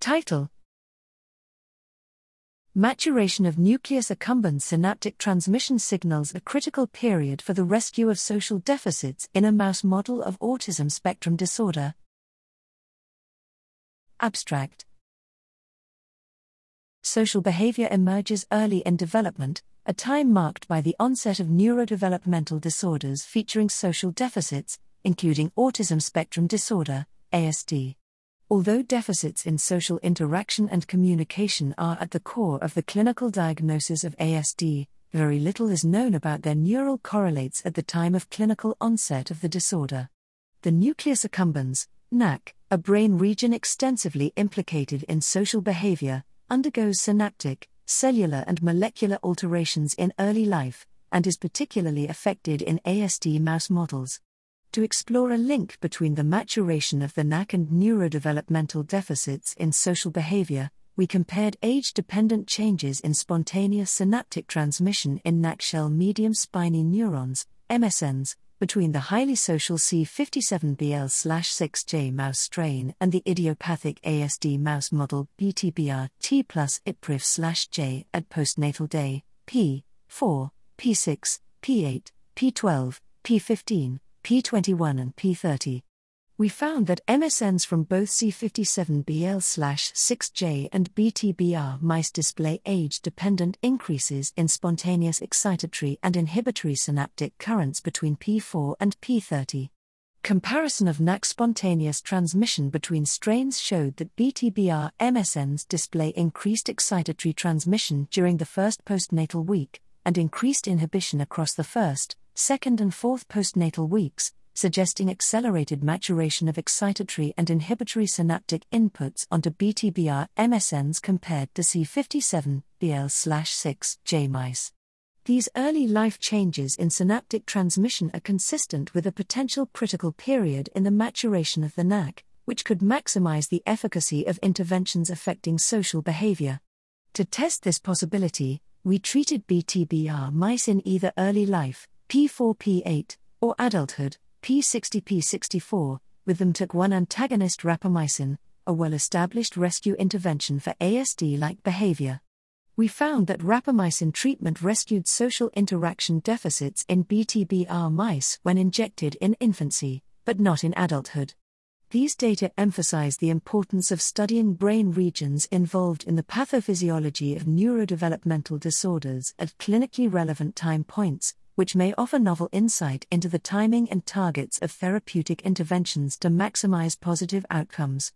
Title Maturation of nucleus accumbens synaptic transmission signals a critical period for the rescue of social deficits in a mouse model of autism spectrum disorder. Abstract Social behavior emerges early in development, a time marked by the onset of neurodevelopmental disorders featuring social deficits, including autism spectrum disorder, ASD. Although deficits in social interaction and communication are at the core of the clinical diagnosis of ASD, very little is known about their neural correlates at the time of clinical onset of the disorder. The nucleus accumbens, NAC, a brain region extensively implicated in social behavior, undergoes synaptic, cellular, and molecular alterations in early life, and is particularly affected in ASD mouse models to explore a link between the maturation of the NAC and neurodevelopmental deficits in social behavior, we compared age dependent changes in spontaneous synaptic transmission in NAC shell medium spiny neurons, MSNs, between the highly social C57BL 6J mouse strain and the idiopathic ASD mouse model BTBR T plus IPRIF J at postnatal day P4, P6, P8, P12, P15, P21 and P30. We found that MSNs from both C57BL 6J and BTBR mice display age dependent increases in spontaneous excitatory and inhibitory synaptic currents between P4 and P30. Comparison of NAC spontaneous transmission between strains showed that BTBR MSNs display increased excitatory transmission during the first postnatal week, and increased inhibition across the first, second and fourth postnatal weeks, suggesting accelerated maturation of excitatory and inhibitory synaptic inputs onto BTBR MSNs compared to C57 BL 6 J mice. These early life changes in synaptic transmission are consistent with a potential critical period in the maturation of the NAC, which could maximize the efficacy of interventions affecting social behavior. To test this possibility, we treated BTBR mice in either early life, P4P8, or adulthood, P60P64, with mTORC1 antagonist rapamycin, a well established rescue intervention for ASD like behavior. We found that rapamycin treatment rescued social interaction deficits in BTBR mice when injected in infancy, but not in adulthood. These data emphasize the importance of studying brain regions involved in the pathophysiology of neurodevelopmental disorders at clinically relevant time points, which may offer novel insight into the timing and targets of therapeutic interventions to maximize positive outcomes.